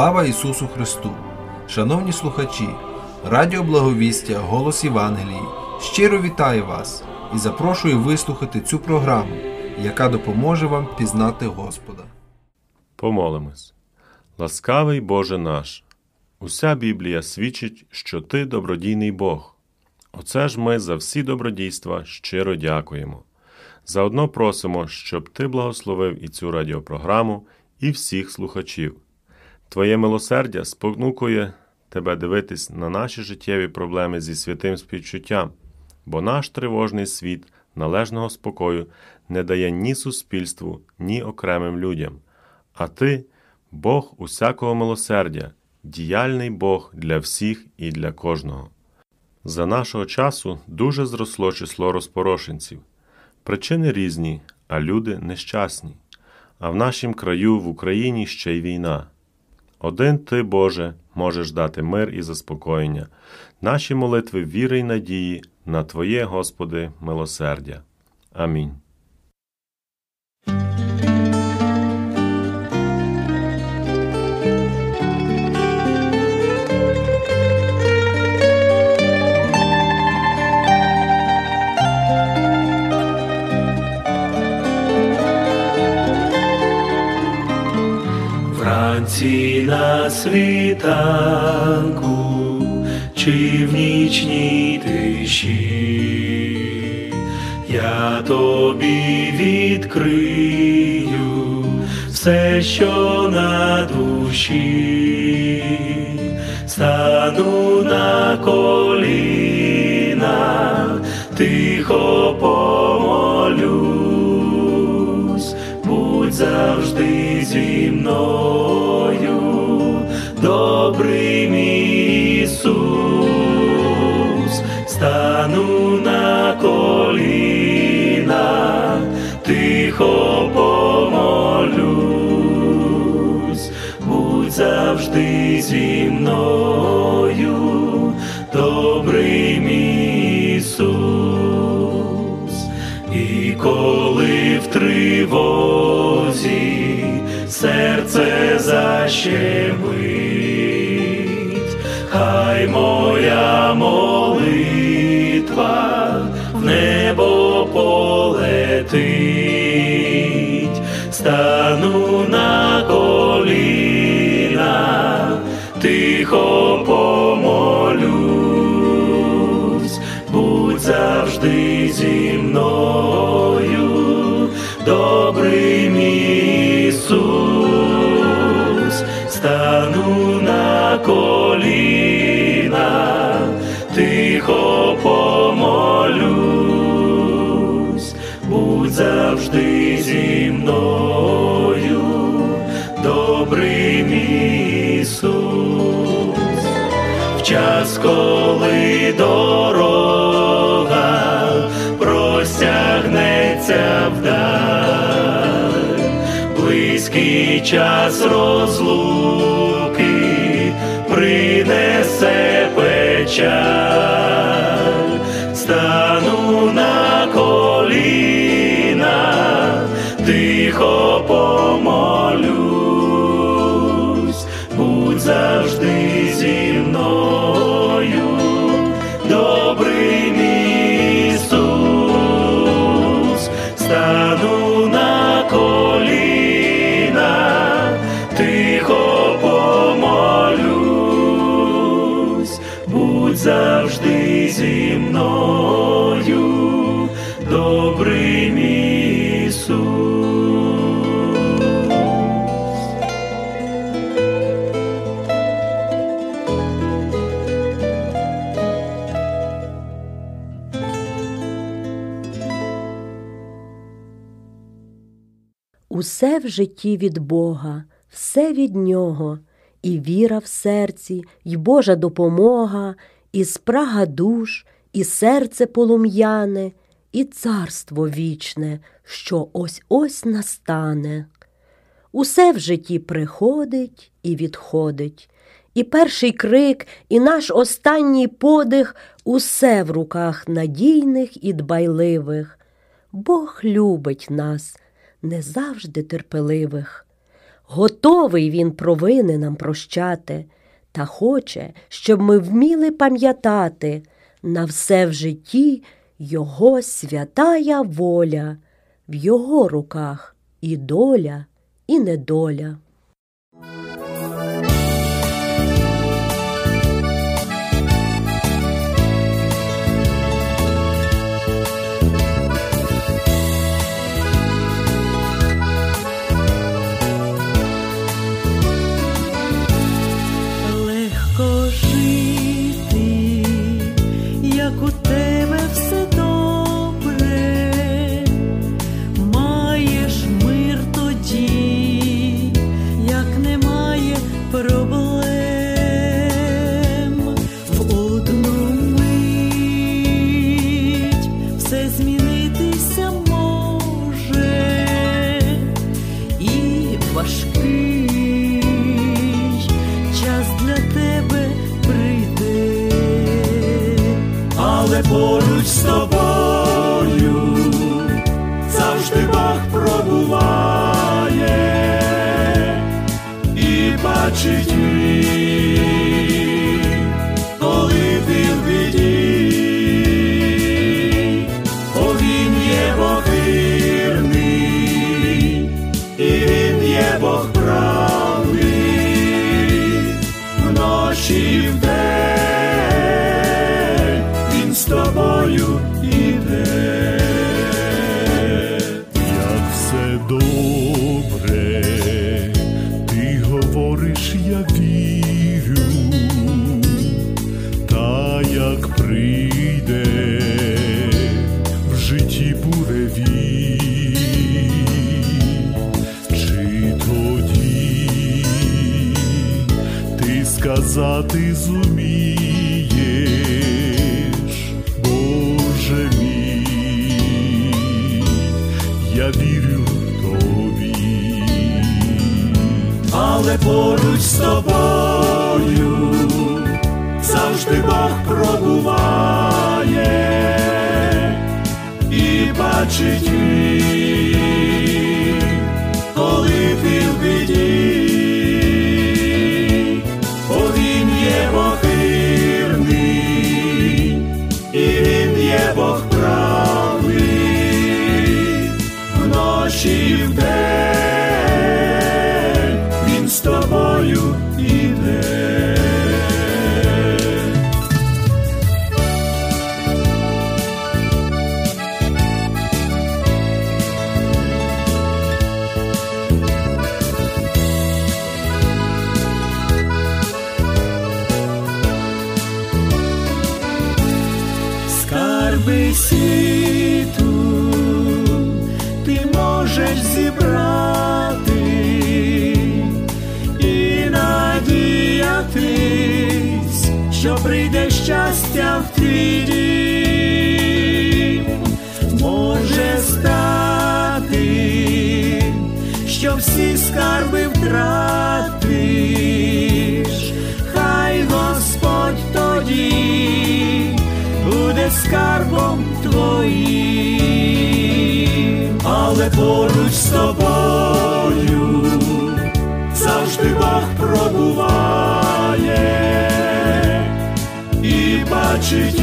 Слава Ісусу Христу! Шановні слухачі, Радіо Благовістя, Голос Євангелії щиро вітаю вас і запрошую вислухати цю програму, яка допоможе вам пізнати Господа. Помолимось. Ласкавий Боже наш, уся Біблія свідчить, що Ти добродійний Бог. Оце ж ми за всі добродійства щиро дякуємо. Заодно просимо, щоб Ти благословив і цю радіопрограму, і всіх слухачів. Твоє милосердя спонукує тебе дивитись на наші життєві проблеми зі святим співчуттям, бо наш тривожний світ належного спокою не дає ні суспільству, ні окремим людям. А ти Бог усякого милосердя, діяльний Бог для всіх і для кожного. За нашого часу дуже зросло число розпорошенців. Причини різні, а люди нещасні. А в нашім краю в Україні ще й війна. Один ти, Боже, можеш дати мир і заспокоєння, наші молитви віри й надії на Твоє, Господи, милосердя. Амінь. Вранці на світанку чи в нічній тиші, я тобі відкрию все, що на душі, стану на коліна, тихо помолюсь, будь завжди тихо помолюсь, будь завжди зі мною, добрий мій Ісус, і коли в тривозі серце защемить, хай моя молитва в небо полетить, стану на коліна, тихо помолюсь, будь завжди зі мною, добрий мій час, коли дорога простягнеться вдаль, близький час розлуки принесе печаль, стану Усе в житті від Бога, все від Нього, і віра в серці, і Божа допомога, і спрага душ, і серце полум'яне, і царство вічне, що ось ось настане. Усе в житті приходить і відходить, і перший крик, і наш останній подих усе в руках надійних і дбайливих. Бог любить нас, не завжди терпеливих. Готовий він провини нам прощати, та хоче, щоб ми вміли пам'ятати на все в житті Його святая воля, в Його руках і доля, і недоля. Він з тобою всі скарби втратиш, хай Господь тоді буде скарбом твоїм, але поруч з тобою завжди Бог пробуває і бачить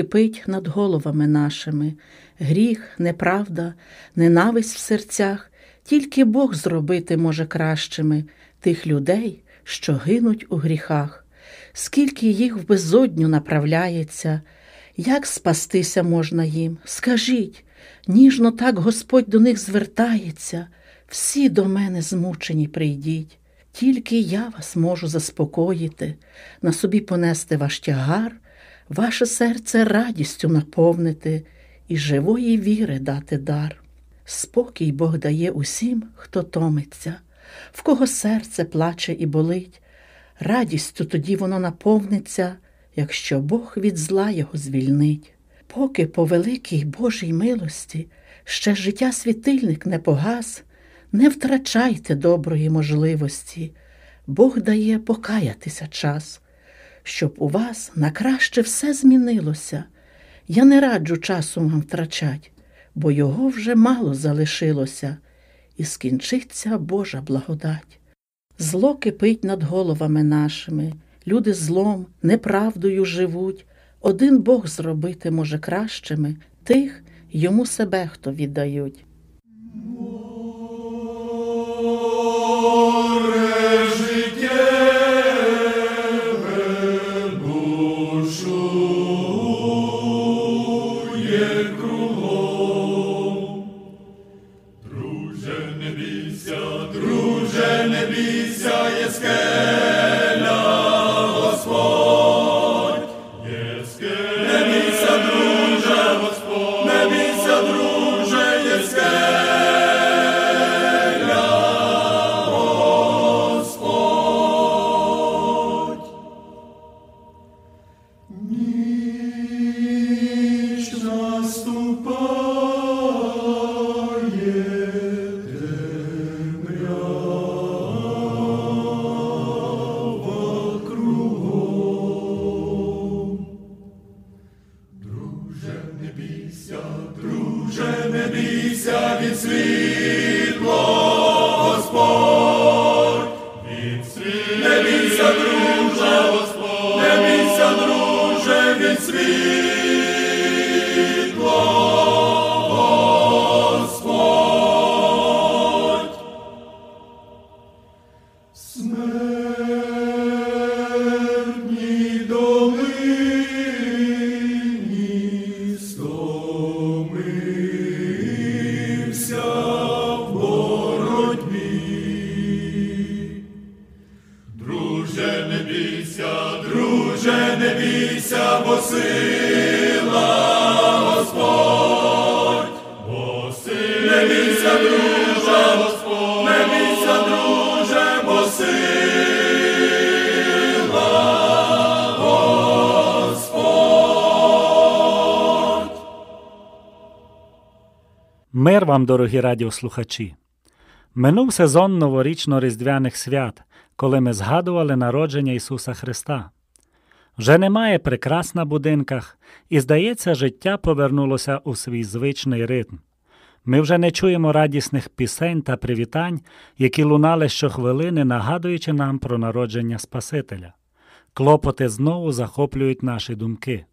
кипить над головами нашими, гріх, неправда, ненависть в серцях, тільки Бог зробити може кращими тих людей, що гинуть у гріхах, скільки їх в безодню направляється, як спастися можна їм? Скажіть, ніжно так Господь до них звертається, всі до мене змучені прийдіть, Тільки я вас можу заспокоїти, на собі понести ваш тягар, ваше серце радістю наповнити і живої віри дати дар. Спокій Бог дає усім, хто томиться, в кого серце плаче і болить. Радістю тоді воно наповниться, якщо Бог від зла його звільнить. Поки по великій Божій милості ще життя світильник не погас, не втрачайте доброї можливості, Бог дає покаятися час, щоб у вас на краще все змінилося. Я не раджу часу вам втрачать, бо його вже мало залишилося, і скінчиться Божа благодать. Зло кипить над головами нашими, люди злом, неправдою живуть. Один Бог зробити може кращими тих, йому себе хто віддають. друже, Вам, дорогі радіослухачі! Минув сезон новорічно-різдвяних свят, коли ми згадували народження Ісуса Христа. Вже немає прикрас на будинках, і, здається, життя повернулося у свій звичний ритм. Ми вже не чуємо радісних пісень та привітань, які лунали щохвилини, нагадуючи нам про народження Спасителя. Клопоти знову захоплюють наші думки.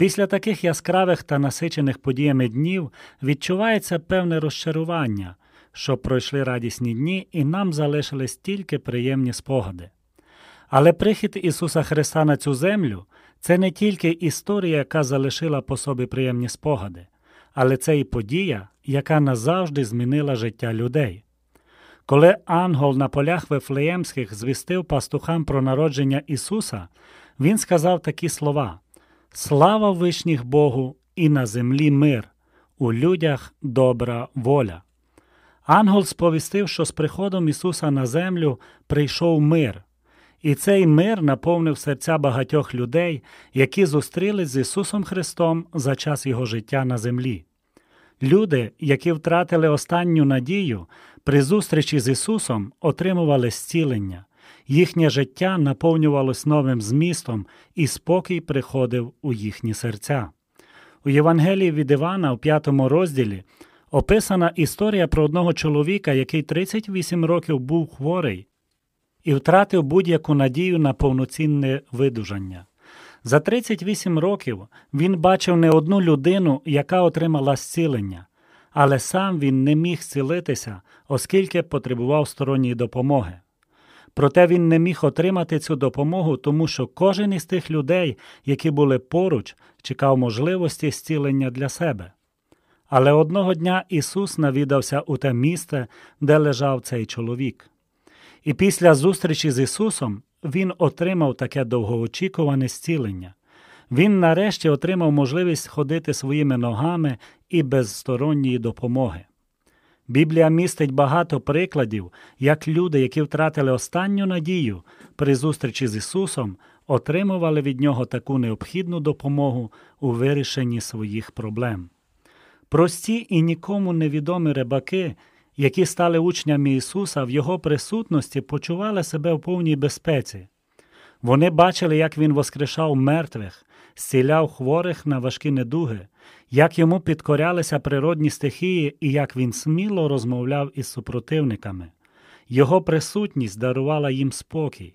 Після таких яскравих та насичених подіями днів відчувається певне розчарування, що пройшли радісні дні і нам залишились тільки приємні спогади. Але прихід Ісуса Христа на цю землю це не тільки історія, яка залишила по собі приємні спогади, але це і подія, яка назавжди змінила життя людей. Коли ангел на полях Вифлеємських звістив пастухам про народження Ісуса, він сказав такі слова: Слава вишніх Богу і на землі мир, у людях добра воля. Ангел сповістив, що з приходом Ісуса на землю прийшов мир, і цей мир наповнив серця багатьох людей, які зустрілись з Ісусом Христом за час Його життя на землі. Люди, які втратили останню надію, при зустрічі з Ісусом отримували зцілення, їхнє життя наповнювалось новим змістом, і спокій приходив у їхні серця. У Євангелії від Івана у п'ятому розділі описана історія про одного чоловіка, який 38 років був хворий і втратив будь-яку надію на повноцінне видужання. За 38 років він бачив не одну людину, яка отримала зцілення, але сам він не міг зцілитися, оскільки потребував сторонньої допомоги. Проте він не міг отримати цю допомогу, тому що кожен із тих людей, які були поруч, чекав можливості зцілення для себе. Але одного дня Ісус навідався у те місце, де лежав цей чоловік. І після зустрічі з Ісусом він отримав таке довгоочікуване зцілення. Він нарешті отримав можливість ходити своїми ногами і без сторонньої допомоги. Біблія містить багато прикладів, як люди, які втратили останню надію при зустрічі з Ісусом, отримували від Нього таку необхідну допомогу у вирішенні своїх проблем. Прості і нікому невідомі рибаки, які стали учнями Ісуса, в Його присутності почували себе в повній безпеці. Вони бачили, як Він воскрешав мертвих, зціляв хворих на важкі недуги, як йому підкорялися природні стихії і як він сміло розмовляв із супротивниками. Його присутність дарувала їм спокій.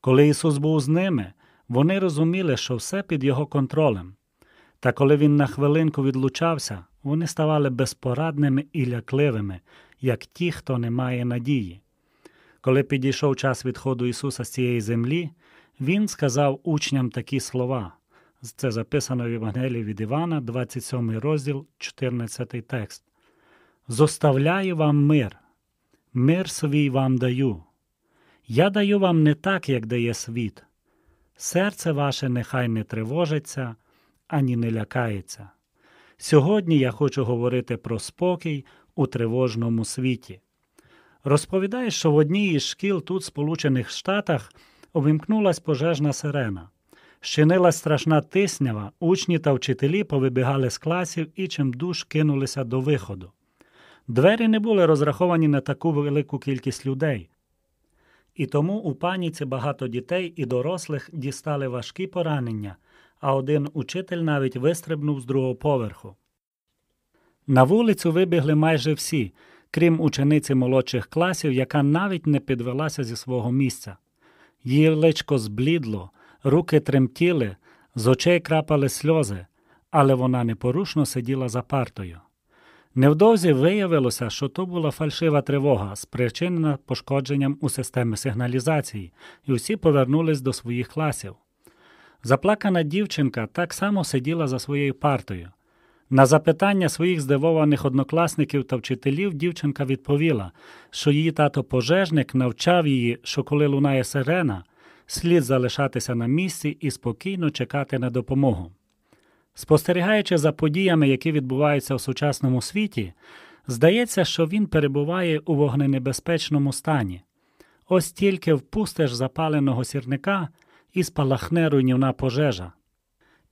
Коли Ісус був з ними, вони розуміли, що все під Його контролем. Та коли Він на хвилинку відлучався, вони ставали безпорадними і лякливими, як ті, хто не має надії. Коли підійшов час відходу Ісуса з цієї землі, Він сказав учням такі слова. Це записано в Євангелії від Івана, 27 розділ, 14 текст. Зоставляю вам мир, мир свій вам даю. Я даю вам не так, як дає світ. Серце ваше нехай не тривожиться, ані не лякається. Сьогодні я хочу говорити про спокій у тривожному світі. Розповідає, що в одній із шкіл тут, в Сполучених Штатах, увімкнулась пожежна сирена. Щинилась страшна тиснява, учні та вчителі повибігали з класів і чимдуж кинулися до виходу. Двері не були розраховані на таку велику кількість людей. І тому у паніці багато дітей і дорослих дістали важкі поранення, а один учитель навіть вистрибнув з другого поверху. На вулицю вибігли майже всі, крім учениці молодших класів, яка навіть не підвелася зі свого місця. Її личко зблідло, руки тремтіли, з очей крапали сльози, але вона непорушно сиділа за партою. Невдовзі виявилося, що то була фальшива тривога, спричинена пошкодженням у системі сигналізації, і усі повернулись до своїх класів. Заплакана дівчинка так само сиділа за своєю партою. На запитання своїх здивованих однокласників та вчителів дівчинка відповіла, що її тато пожежник навчав її, що коли лунає сирена, слід залишатися на місці і спокійно чекати на допомогу. Спостерігаючи за подіями, які відбуваються в сучасному світі, здається, що він перебуває у вогненебезпечному стані. Ось тільки впустиш запаленого сірника і спалахне руйнівна пожежа.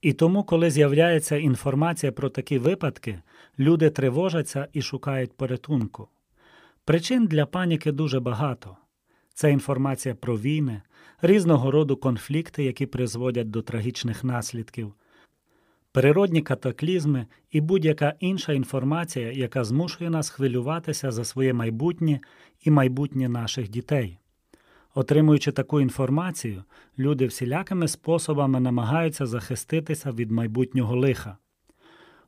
І тому, коли з'являється інформація про такі випадки, люди тривожаться і шукають порятунку. Причин для паніки дуже багато. Це інформація про війни, різного роду конфлікти, які призводять до трагічних наслідків, природні катаклізми і будь-яка інша інформація, яка змушує нас хвилюватися за своє майбутнє і майбутнє наших дітей. Отримуючи таку інформацію, люди всілякими способами намагаються захиститися від майбутнього лиха.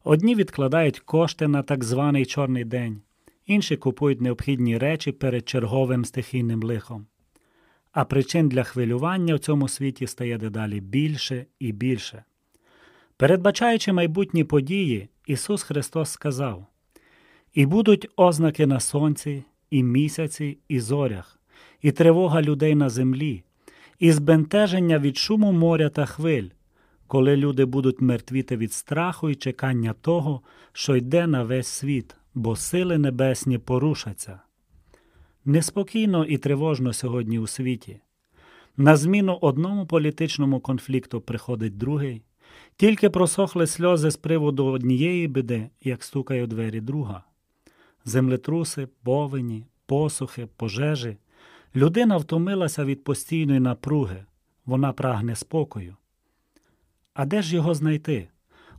Одні відкладають кошти на так званий чорний день, інші купують необхідні речі перед черговим стихійним лихом. А причин для хвилювання в цьому світі стає дедалі більше і більше. Передбачаючи майбутні події, Ісус Христос сказав: І будуть ознаки на сонці, і місяці, і зорях, і тривога людей на землі, і збентеження від шуму моря та хвиль, коли люди будуть мертвіти від страху і чекання того, що йде на весь світ, бо сили небесні порушаться. Неспокійно і тривожно сьогодні у світі. На зміну одному політичному конфлікту приходить другий, тільки просохли сльози з приводу однієї біди, як стукає у двері друга. Землетруси, повені, посухи, пожежі. Людина втомилася від постійної напруги, вона прагне спокою. А де ж його знайти?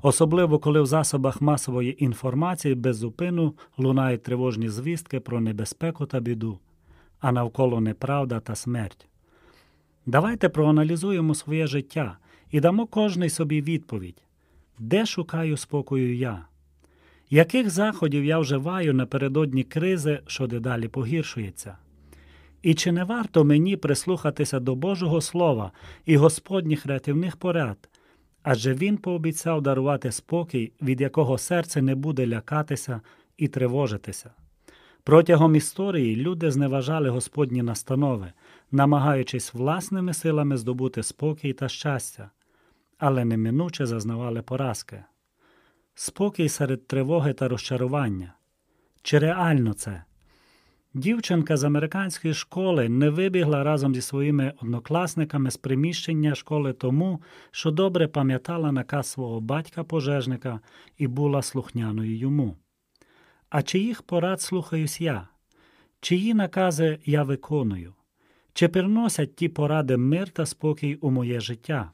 Особливо коли в засобах масової інформації без зупину лунають тривожні звістки про небезпеку та біду, а навколо неправда та смерть. Давайте проаналізуємо своє життя і дамо кожний собі відповідь, де шукаю спокою я, яких заходів я вживаю напередодні кризи, що дедалі погіршується. І чи не варто мені прислухатися до Божого Слова і Господніх рятівних порад, адже Він пообіцяв дарувати спокій, від якого серце не буде лякатися і тривожитися. Протягом історії люди зневажали Господні настанови, намагаючись власними силами здобути спокій та щастя, але неминуче зазнавали поразки. Спокій серед тривоги та розчарування. Чи реально це? Дівчинка з американської школи не вибігла разом зі своїми однокласниками з приміщення школи тому, що добре пам'ятала наказ свого батька-пожежника і була слухняною йому. А чиїх порад слухаюсь я? Чиї накази я виконую? Чи приносять ті поради мир та спокій у моє життя?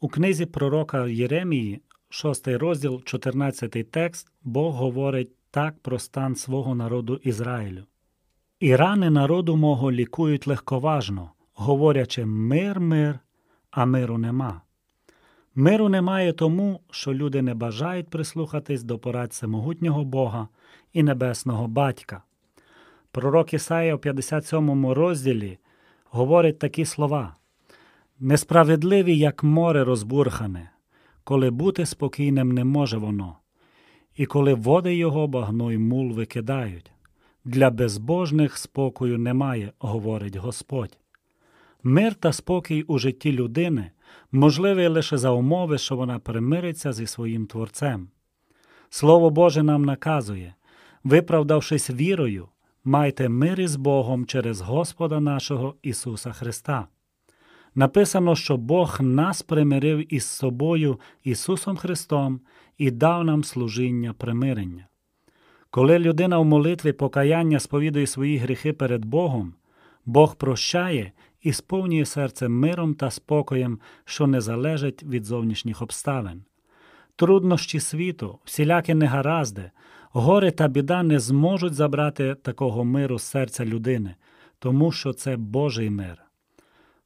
У книзі пророка Єремії, 6 розділ, 14 текст, Бог говорить так про стан свого народу Ізраїлю. І рани народу мого лікують легковажно, говорячи мир, мир, а миру нема. Миру немає тому, що люди не бажають прислухатись до порад всемогутнього Бога і Небесного Батька. Пророк Ісаїя у 57 розділі говорить такі слова: Несправедливі, як море розбурхане, коли бути спокійним не може воно, і коли води його багно й мул викидають. Для безбожних спокою немає, говорить Господь. Мир та спокій у житті людини можливий лише за умови, що вона примириться зі своїм Творцем. Слово Боже нам наказує, виправдавшись вірою, майте мир із Богом через Господа нашого Ісуса Христа. Написано, що Бог нас примирив із собою Ісусом Христом і дав нам служіння примирення. Коли людина в молитві покаяння сповідує свої гріхи перед Богом, Бог прощає і сповнює серце миром та спокоєм, що не залежить від зовнішніх обставин. Труднощі світу, всілякі негаразди, горе та біда не зможуть забрати такого миру з серця людини, тому що це Божий мир.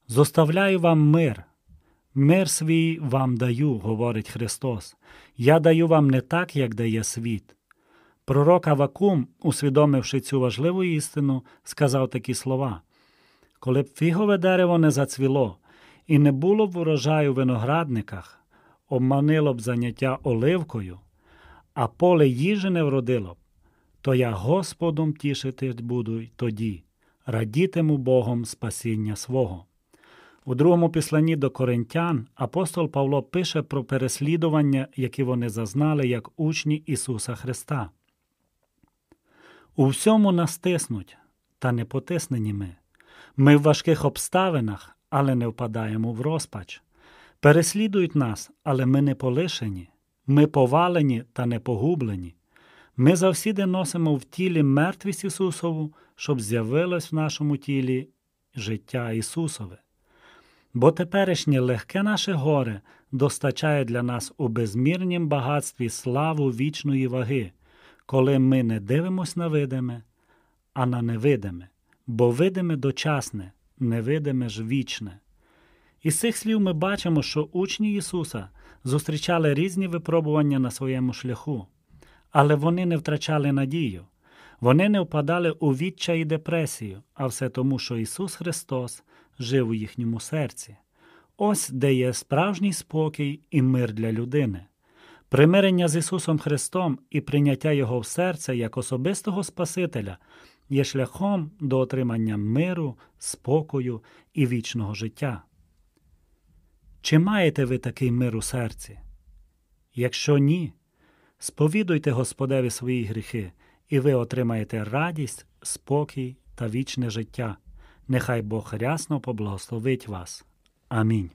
Зоставляю вам мир. Мир свій вам даю, говорить Христос. Я даю вам не так, як дає світ. Пророк Авакум, усвідомивши цю важливу істину, сказав такі слова: Коли б фігове дерево не зацвіло, і не було б урожаю в виноградниках, обманило б заняття оливкою, а поле їжі не вродило б, то я Господом тішити буду й тоді, радітиму Богом спасіння свого. У другому післанні до коринтян апостол Павло пише про переслідування, які вони зазнали як учні Ісуса Христа. У всьому нас тиснуть, та не потиснені ми. Ми в важких обставинах, але не впадаємо в розпач. Переслідують нас, але ми не полишені. Ми повалені та не погублені. Ми завсіди носимо в тілі мертвість Ісусову, щоб з'явилось в нашому тілі життя Ісусове. Бо теперішнє легке наше горе достачає для нас у безмірнім багатстві славу вічної ваги, коли ми не дивимось на видиме, а на невидиме, бо видиме дочасне, невидиме ж вічне. Із цих слів ми бачимо, що учні Ісуса зустрічали різні випробування на своєму шляху, але вони не втрачали надію, вони не впадали у відчай і депресію, а все тому, що Ісус Христос жив у їхньому серці. Ось де є справжній спокій і мир для людини. Примирення з Ісусом Христом і прийняття Його в серце як особистого Спасителя є шляхом до отримання миру, спокою і вічного життя. Чи маєте ви такий мир у серці? Якщо ні, сповідуйте Господеві свої гріхи, і ви отримаєте радість, спокій та вічне життя. Нехай Бог рясно поблагословить вас. Амінь.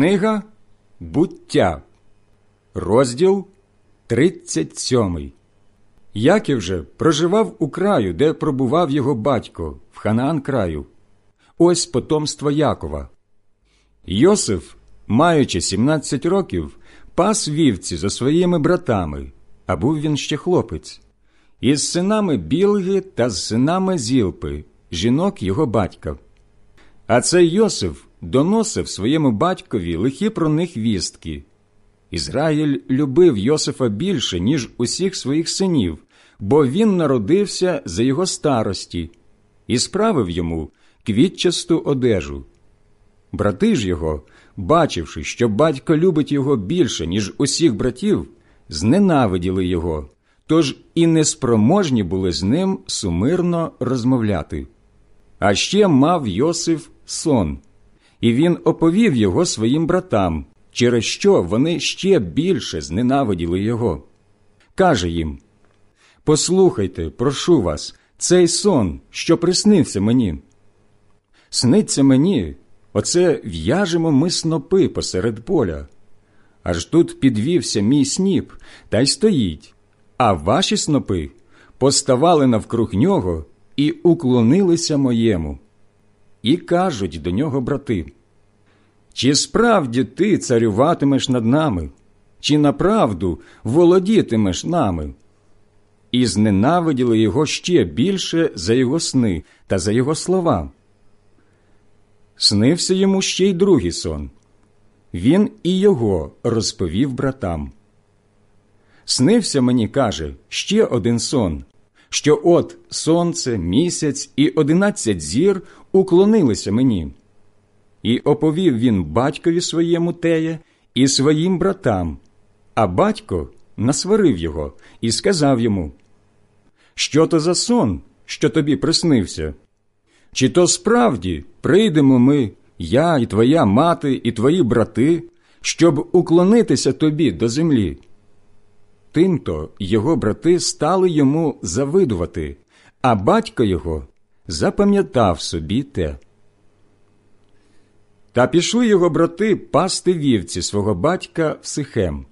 Книга Буття, розділ 37. Яків же проживав у краю, де пробував його батько, в Ханаан краю. Ось потомство Якова. Йосиф, маючи 17 років, пас вівці за своїми братами, а був він ще хлопець, із синами Білги та з синами Зілпи, жінок його батька. А цей Йосиф доносив своєму батькові лихі про них вістки. Ізраїль любив Йосифа більше, ніж усіх своїх синів, бо він народився за його старості і справив йому квітчасту одежу. Брати ж його, бачивши, що батько любить його більше, ніж усіх братів, зненавиділи його, тож і неспроможні були з ним сумирно розмовляти. А ще мав Йосиф сон, і він оповів його своїм братам, через що вони ще більше зненавиділи його. Каже їм Послухайте, прошу вас, цей сон, що приснився мені. Сниться мені, оце в'яжемо ми снопи посеред поля. Аж тут підвівся мій сніп та й стоїть, а ваші снопи поставали навкруг нього і уклонилися моєму. І кажуть до нього брати чи справді ти царюватимеш над нами, чи направду володітимеш нами? І зненавиділи його ще більше за його сни та за його слова. Снився йому ще й другий сон. Він і його розповів братам. Снився мені, каже, ще один сон, що от сонце, місяць і одинадцять зір уклонилися мені. І оповів він батькові своєму теє і своїм братам, а батько насварив його і сказав йому Що то за сон, що тобі приснився? Чи то справді прийдемо ми, я і твоя мати, і твої брати, щоб уклонитися тобі до землі? Тимто його брати стали йому завидувати, а батько його запам'ятав собі те. Та пішли його брати пасти вівці свого батька в Сихем.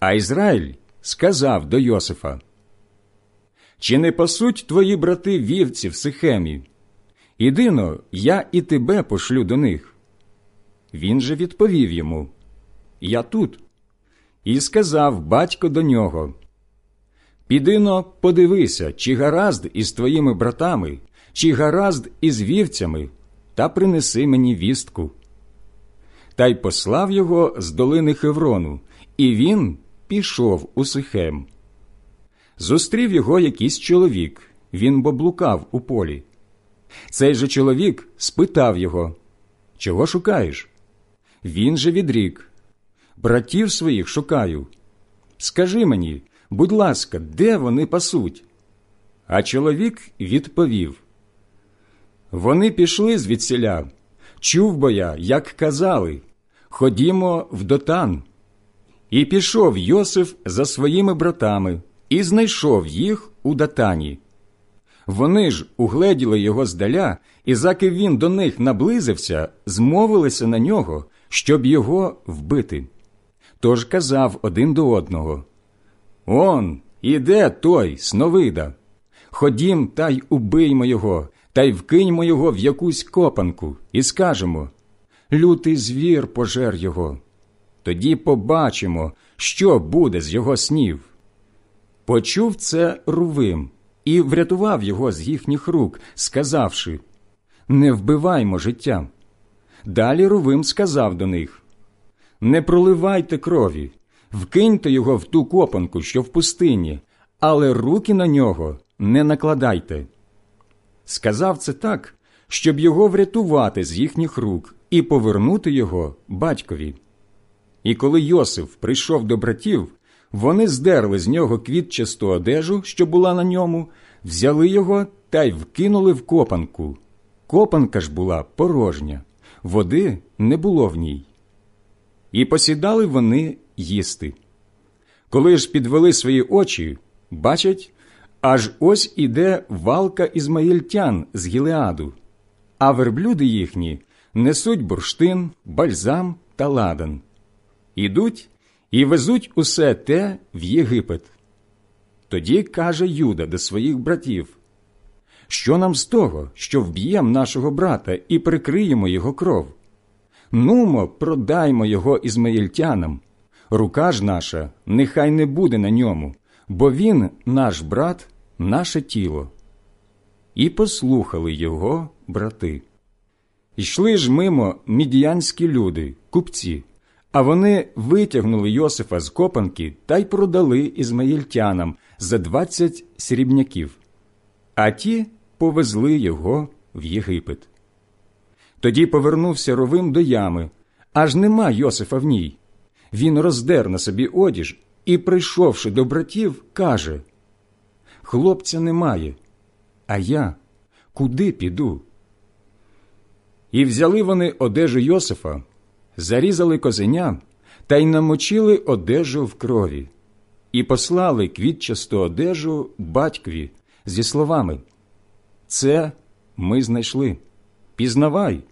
А Ізраїль сказав до Йосифа: Чи не пасуть твої брати вівці в Сихемі? Ідино, я і тебе пошлю до них. Він же відповів йому: Я тут. І сказав батько до нього: Підино, подивися, чи гаразд із твоїми братами, чи гаразд із вівцями, та принеси мені вістку та й послав його з долини Хеврону, і він пішов у Сихем. Зустрів його якийсь чоловік, він боблукав у полі. Цей же чоловік спитав його Чого шукаєш? Він же відрік Братів своїх шукаю. Скажи мені, будь ласка, де вони пасуть? А чоловік відповів Вони пішли звідсіля. Чув бо я, як казали Ходімо в дотан. І пішов Йосиф за своїми братами і знайшов їх у датані. Вони ж угледіли його здаля, і заки він до них наблизився, змовилися на нього, щоб його вбити. Тож казав один до одного Он, іде той, сновида. Ходім та й убиймо його, та й вкиньмо його в якусь копанку, і скажемо лютий звір пожер його. Тоді побачимо, що буде з його снів. Почув це Рувим і врятував його з їхніх рук, сказавши Не вбиваймо життя. Далі Рувим сказав до них Не проливайте крові, вкиньте його в ту копанку, що в пустині, але руки на нього не накладайте. Сказав це так, щоб його врятувати з їхніх рук і повернути його батькові. І коли Йосиф прийшов до братів, вони здерли з нього квітчасту одежу, що була на ньому, взяли його та й вкинули в копанку. Копанка ж була порожня, води не було в ній. І посідали вони їсти. Коли ж підвели свої очі, бачать, аж ось іде валка ізмаїльтян з Гілеаду, а верблюди їхні несуть бурштин, бальзам та ладан. Ідуть і везуть усе те в Єгипет. Тоді каже Юда до своїх братів Що нам з того, що вб'єм нашого брата і прикриємо його кров? Нумо, продаймо його ізмаїльтянам. Рука ж наша нехай не буде на ньому, бо він, наш брат, наше тіло. І послухали його брати. Йшли ж мимо мідіянські люди, купці, а вони витягнули Йосифа з копанки та й продали ізмаїльтянам за двадцять срібняків, а ті повезли його в Єгипет. Тоді повернувся ровим до ями, аж нема Йосифа в ній. Він роздер на собі одіж і, прийшовши до братів, каже Хлопця немає, а я куди піду? І взяли вони одежу Йосифа, зарізали козеня та й намочили одежу в крові, і послали квітчасту одежу батькові зі словами Це ми знайшли. Пізнавай,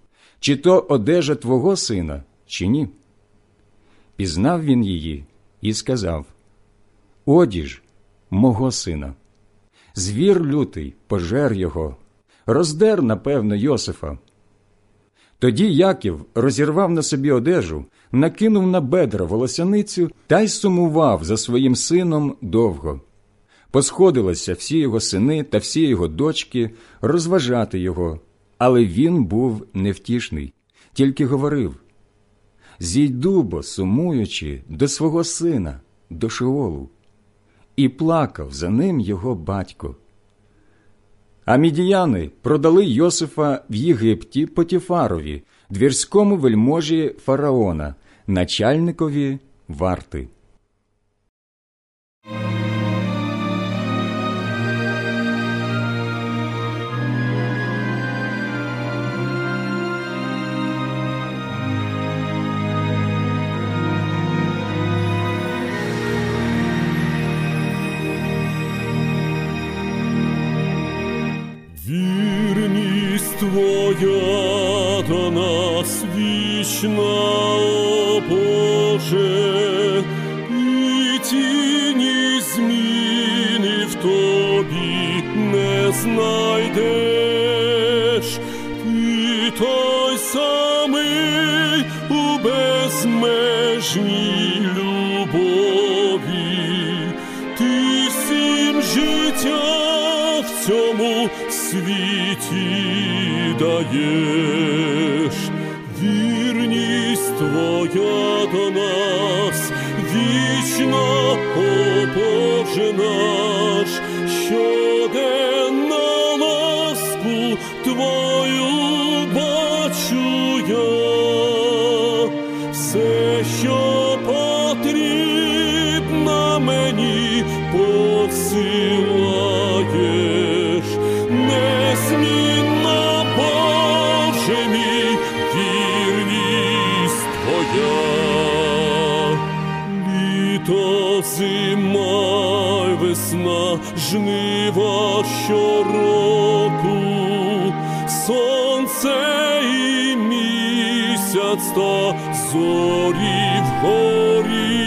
чи то одежа твого сина, чи ні. Пізнав він її і сказав Одіж мого сина. Звір лютий пожер його, роздер, напевно, Йосифа. Тоді Яків розірвав на собі одежу, накинув на бедра волосяницю та й сумував за своїм сином довго. Посходилися всі його сини та всі його дочки розважати його, але він був невтішний, тільки говорив Зійду бо, сумуючи, до свого сина, до Шеолу, і плакав за ним його батько. А мідіяни продали Йосифа в Єгипті Потіфарові, двірському вельможі фараона, начальникові варти. Вічна, о Боже, і тіні зміни в Тобі не знайдеш. Ти той самий у безмежній любові, ти всім життя в цьому світі даєш, вірність Твоя до нас, вічна, о Боже наш, жнива щороку, сонце і місяць та зорі вгорі.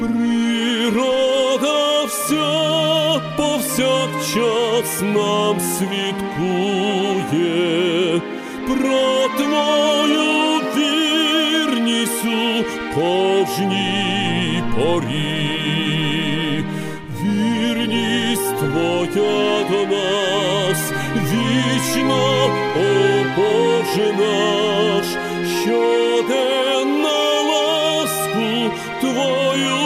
Природа вся повсякчас нам свідкує про Твою вірність у кожній Твоя до нас вічно о Боже наш, щоденна ласку Твою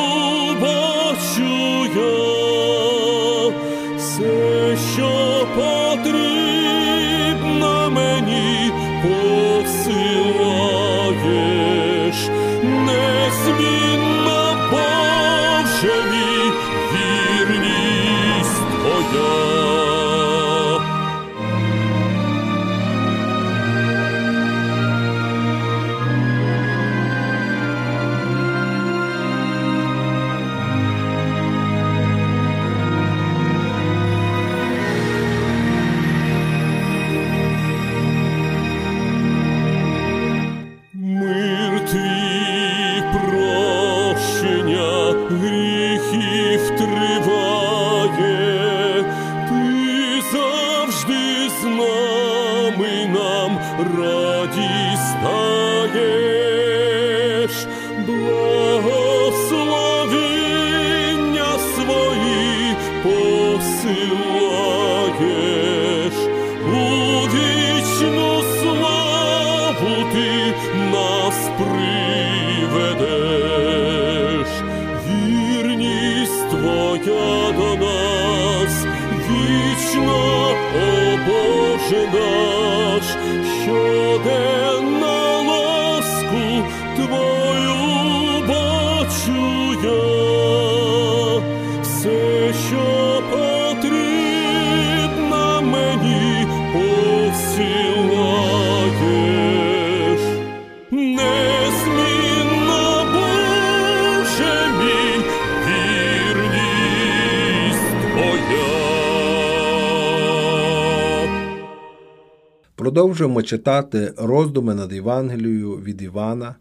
Продовжуємо читати роздуми над Євангелією від Івана,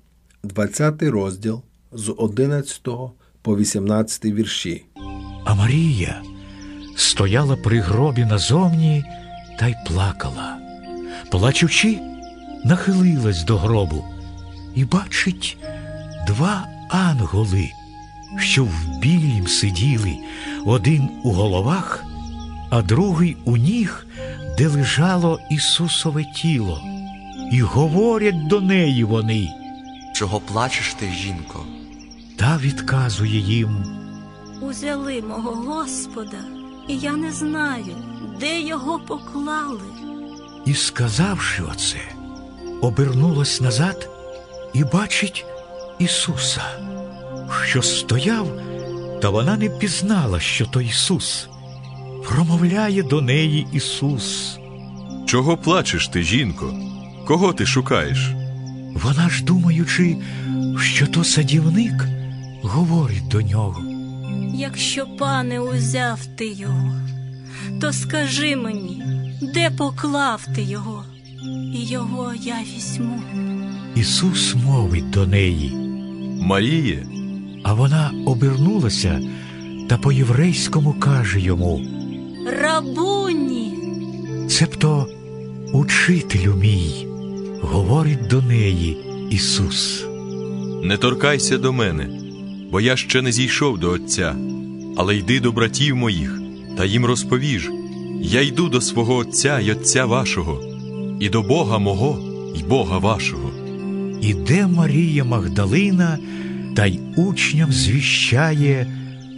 20 розділ з 11 по 18 вірші. А Марія стояла при гробі назовні та й плакала. Плачучи, нахилилась до гробу і бачить два анголи, що в білім сиділи, один у головах, а другий у ніг, де лежало Ісусове тіло. І говорять до неї вони, Чого плачеш ти, жінко? та відказує їм. Узяли мого Господа, і я не знаю, де його поклали. І, сказавши оце, обернулась назад і бачить Ісуса, що стояв, та вона не пізнала, що то Ісус. Промовляє до неї Ісус. Чого плачеш ти, жінко? Кого ти шукаєш? Вона ж, думаючи, що то садівник, говорить до нього. Якщо, пане, узяв ти його, то скажи мені, де поклав ти його, і його я візьму. Ісус мовить до неї, Маріє, а вона обернулася та по-єврейському каже йому. Рабуні, Цебто учителю мій, говорить до неї Ісус. не торкайся до мене, бо я ще не зійшов до Отця, але йди до братів моїх та їм розповіж. Я йду до свого Отця й Отця вашого, і до Бога мого й Бога вашого. Іде Марія Магдалина та й учням звіщає,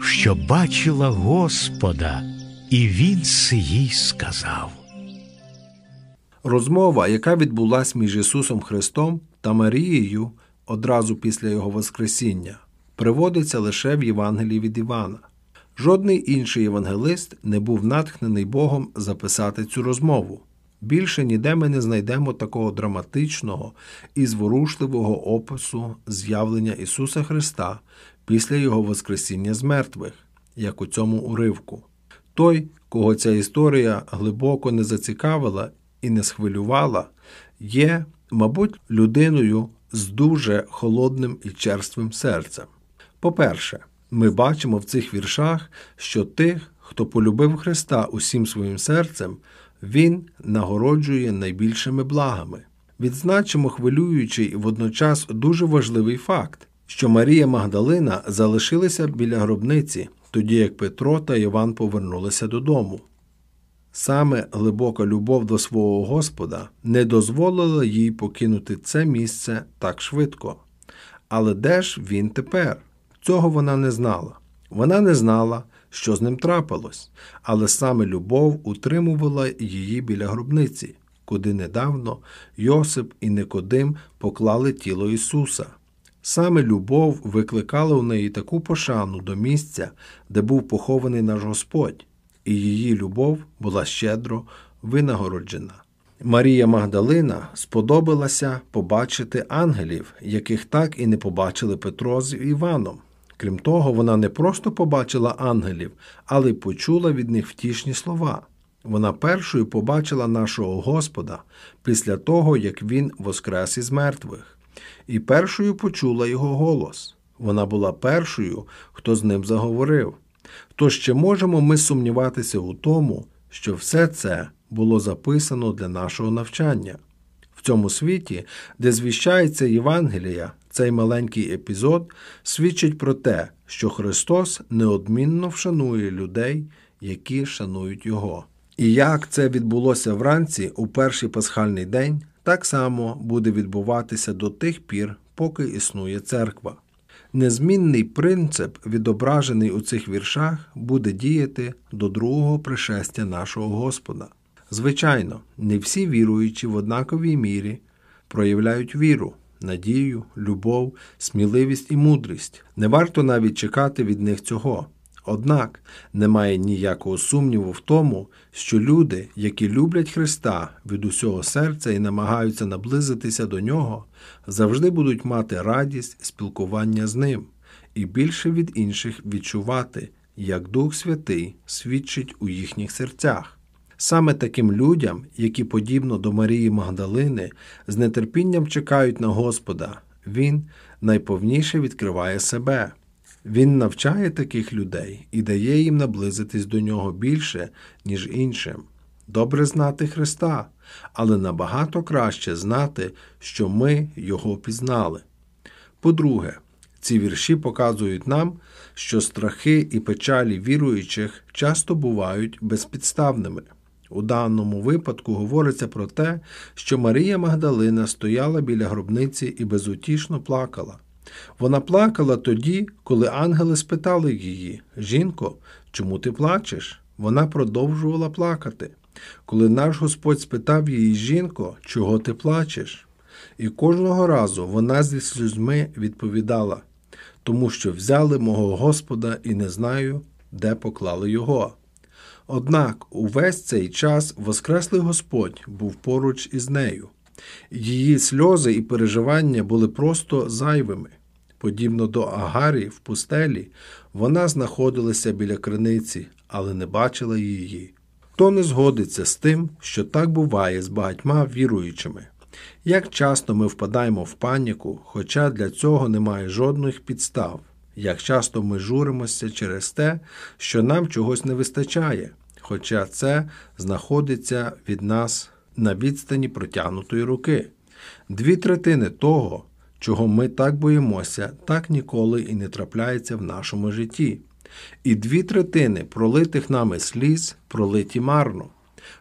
що бачила Господа, і він це їй сказав. Розмова, яка відбулась між Ісусом Христом та Марією одразу після Його Воскресіння, приводиться лише в Євангелії від Івана. Жодний інший євангелист не був натхнений Богом записати цю розмову. Більше ніде ми не знайдемо такого драматичного і зворушливого опису з'явлення Ісуса Христа після Його Воскресіння з мертвих, як у цьому уривку. Той, кого ця історія глибоко не зацікавила і не схвилювала, є, мабуть, людиною з дуже холодним і черствим серцем. По-перше, ми бачимо в цих віршах, що тих, хто полюбив Христа усім своїм серцем, Він нагороджує найбільшими благами. Відзначимо хвилюючий і водночас дуже важливий факт, що Марія Магдалина залишилася біля гробниці, тоді як Петро та Іван повернулися додому. Саме глибока любов до свого Господа не дозволила їй покинути це місце так швидко. Але де ж він тепер? Цього вона не знала. Вона не знала, що з ним трапилось, але саме любов утримувала її біля гробниці, куди недавно Йосип і Никодим поклали тіло Ісуса. Саме любов викликала у неї таку пошану до місця, де був похований наш Господь, і її любов була щедро винагороджена. Марія Магдалина сподобалася побачити ангелів, яких так і не побачили Петро з Іваном. Крім того, вона не просто побачила ангелів, але й почула від них втішні слова. Вона першою побачила нашого Господа після того, як Він воскрес із мертвих, і першою почула його голос. Вона була першою, хто з ним заговорив. Тож чи можемо ми сумніватися у тому, що все це було записано для нашого навчання. В цьому світі, де звіщається Євангелія, цей маленький епізод свідчить про те, що Христос неодмінно вшанує людей, які шанують Його. І як це відбулося вранці у перший пасхальний день, так само буде відбуватися до тих пір, поки існує церква. Незмінний принцип, відображений у цих віршах, буде діяти до другого пришестя нашого Господа. Звичайно, не всі віруючі в однаковій мірі проявляють віру, надію, любов, сміливість і мудрість. Не варто навіть чекати від них цього. Однак немає ніякого сумніву в тому, що люди, які люблять Христа від усього серця і намагаються наблизитися до Нього, завжди будуть мати радість спілкування з Ним і більше від інших відчувати, як Дух Святий свідчить у їхніх серцях. Саме таким людям, які, подібно до Марії Магдалини, з нетерпінням чекають на Господа, Він найповніше відкриває себе. Він навчає таких людей і дає їм наблизитись до нього більше, ніж іншим. Добре знати Христа, але набагато краще знати, що ми Його пізнали. По-друге, ці вірші показують нам, що страхи і печалі віруючих часто бувають безпідставними. У даному випадку говориться про те, що Марія Магдалина стояла біля гробниці і безутішно плакала. Вона плакала тоді, коли ангели спитали її Жінко, чому ти плачеш? Вона продовжувала плакати. Коли наш Господь спитав її Жінко, чого ти плачеш? І кожного разу вона зі сльозьми відповідала тому що взяли мого Господа і не знаю, де поклали його. Однак увесь цей час Воскреслий Господь був поруч із нею. Її сльози і переживання були просто зайвими. Подібно до Агарі в пустелі, вона знаходилася біля криниці, але не бачила її. Хто не згодиться з тим, що так буває з багатьма віруючими? Як часто ми впадаємо в паніку, хоча для цього немає жодних підстав, як часто ми журимося через те, що нам чогось не вистачає, хоча це знаходиться від нас на відстані протягнутої руки. Дві третини того, чого ми так боїмося, так ніколи і не трапляється в нашому житті. І дві третини пролитих нами сліз пролиті марно.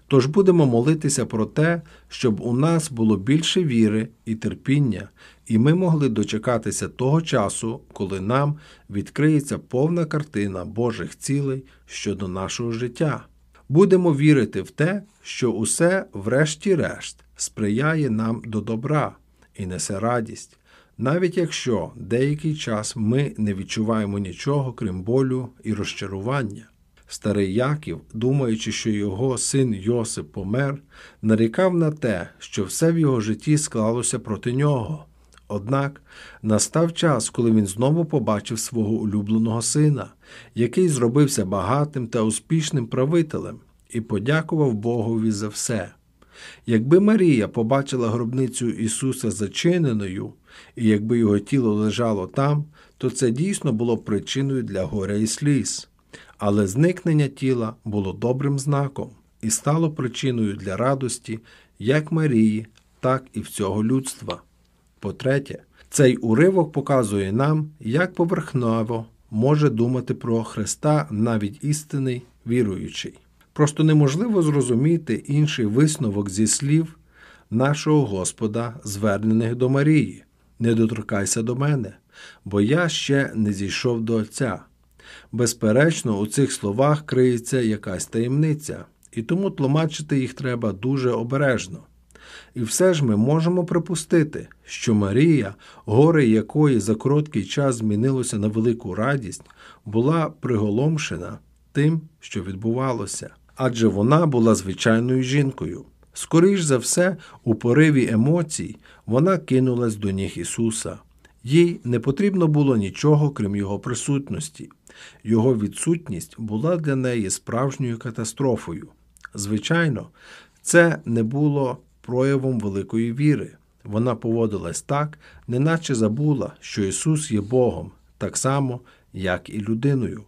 Тож будемо молитися про те, щоб у нас було більше віри і терпіння, і ми могли дочекатися того часу, коли нам відкриється повна картина Божих цілей щодо нашого життя. Будемо вірити в те, що усе, врешті-решт, сприяє нам до добра і несе радість, навіть якщо деякий час ми не відчуваємо нічого, крім болю і розчарування. Старий Яків, думаючи, що його син Йосип помер, нарікав на те, що все в його житті склалося проти нього. Однак настав час, коли він знову побачив свого улюбленого сина, який зробився багатим та успішним правителем, і подякував Богові за все. Якби Марія побачила гробницю Ісуса зачиненою, і якби його тіло лежало там, то це дійсно було причиною для горя і сліз. Але зникнення тіла було добрим знаком і стало причиною для радості як Марії, так і всього людства. По-третє, цей уривок показує нам, як поверхново може думати про Христа навіть істинний віруючий. Просто неможливо зрозуміти інший висновок зі слів нашого Господа, звернених до Марії. Не доторкайся до мене, бо я ще не зійшов до Отця. Безперечно, у цих словах криється якась таємниця, і тому тлумачити їх треба дуже обережно. І все ж ми можемо припустити, що Марія, горе якої за короткий час змінилося на велику радість, була приголомшена тим, що відбувалося, адже вона була звичайною жінкою. Скоріш за все, у пориві емоцій вона кинулась до ніг Ісуса. Їй не потрібно було нічого, крім Його присутності. Його відсутність була для неї справжньою катастрофою. Звичайно, це не було проявом великої віри. Вона поводилась так, неначе забула, що Ісус є Богом, так само, як і людиною.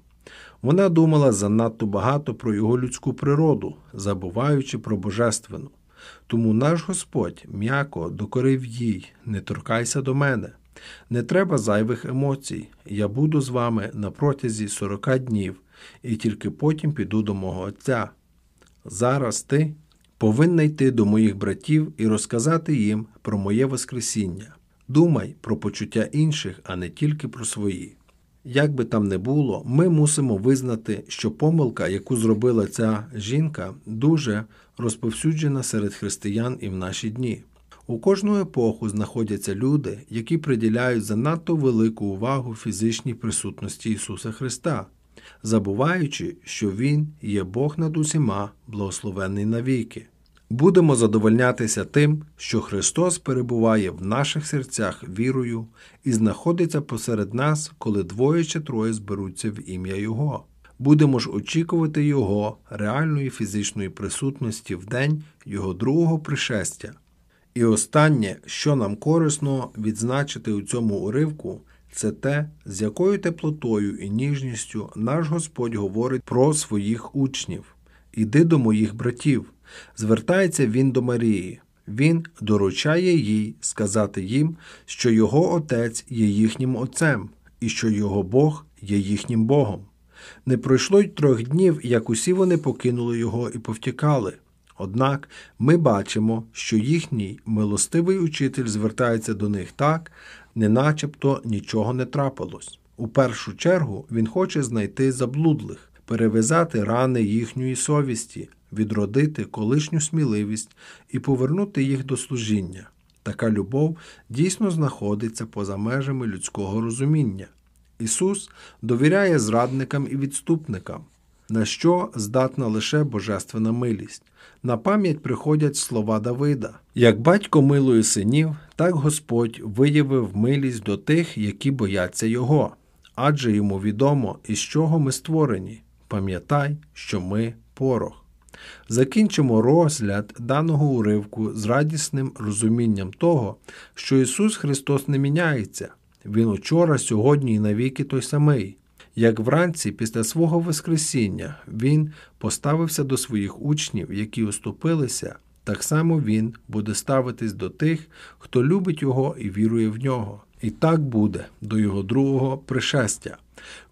Вона думала занадто багато про його людську природу, забуваючи про божественну. Тому наш Господь м'яко докорив їй, не торкайся до мене. Не треба зайвих емоцій. Я буду з вами на протязі сорока днів, і тільки потім піду до мого Отця. Зараз ти повинна йти до моїх братів і розказати їм про моє Воскресіння. Думай про почуття інших, а не тільки про свої. Як би там не було, ми мусимо визнати, що помилка, яку зробила ця жінка, дуже розповсюджена серед християн і в наші дні. У кожну епоху знаходяться люди, які приділяють занадто велику увагу фізичній присутності Ісуса Христа, забуваючи, що Він є Бог над усіма, благословенний навіки. Будемо задовольнятися тим, що Христос перебуває в наших серцях вірою і знаходиться посеред нас, коли двоє чи троє зберуться в ім'я Його. Будемо ж очікувати Його реальної фізичної присутності в день Його другого пришестя. І останнє, що нам корисно відзначити у цьому уривку, це те, з якою теплотою і ніжністю наш Господь говорить про своїх учнів. Іди до моїх братів. Звертається він до Марії. Він доручає їй сказати їм, що його отець є їхнім отцем, і що його Бог є їхнім Богом. Не пройшло й трьох днів, як усі вони покинули його і повтікали. Однак ми бачимо, що їхній милостивий учитель звертається до них так, неначебто нічого не трапилось. У першу чергу він хоче знайти заблудлих, перев'язати рани їхньої совісті, відродити колишню сміливість і повернути їх до служіння. Така любов дійсно знаходиться поза межами людського розуміння. Ісус довіряє зрадникам і відступникам, на що здатна лише божественна милість. На пам'ять приходять слова Давида: як батько милує синів, так Господь виявив милість до тих, які бояться Його, адже йому відомо, із чого ми створені. Пам'ятай, що ми порох. Закінчимо розгляд даного уривку з радісним розумінням того, що Ісус Христос не міняється. Він учора, сьогодні і навіки той самий. Як вранці, після свого Воскресіння, Він поставився до своїх учнів, які оступилися, так само Він буде ставитись до тих, хто любить Його і вірує в нього. І так буде до Його другого пришестя.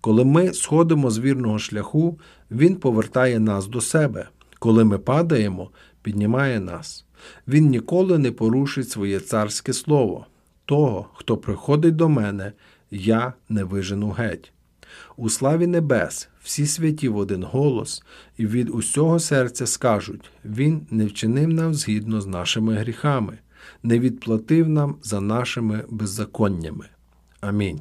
Коли ми сходимо з вірного шляху, Він повертає нас до себе. Коли ми падаємо, піднімає нас. Він ніколи не порушить своє царське слово. Того, хто приходить до мене, я не вижену геть. У славі небес всі святі в один голос, і від усього серця скажуть Він не вчинив нам згідно з нашими гріхами, не відплатив нам за нашими беззаконнями. Амінь.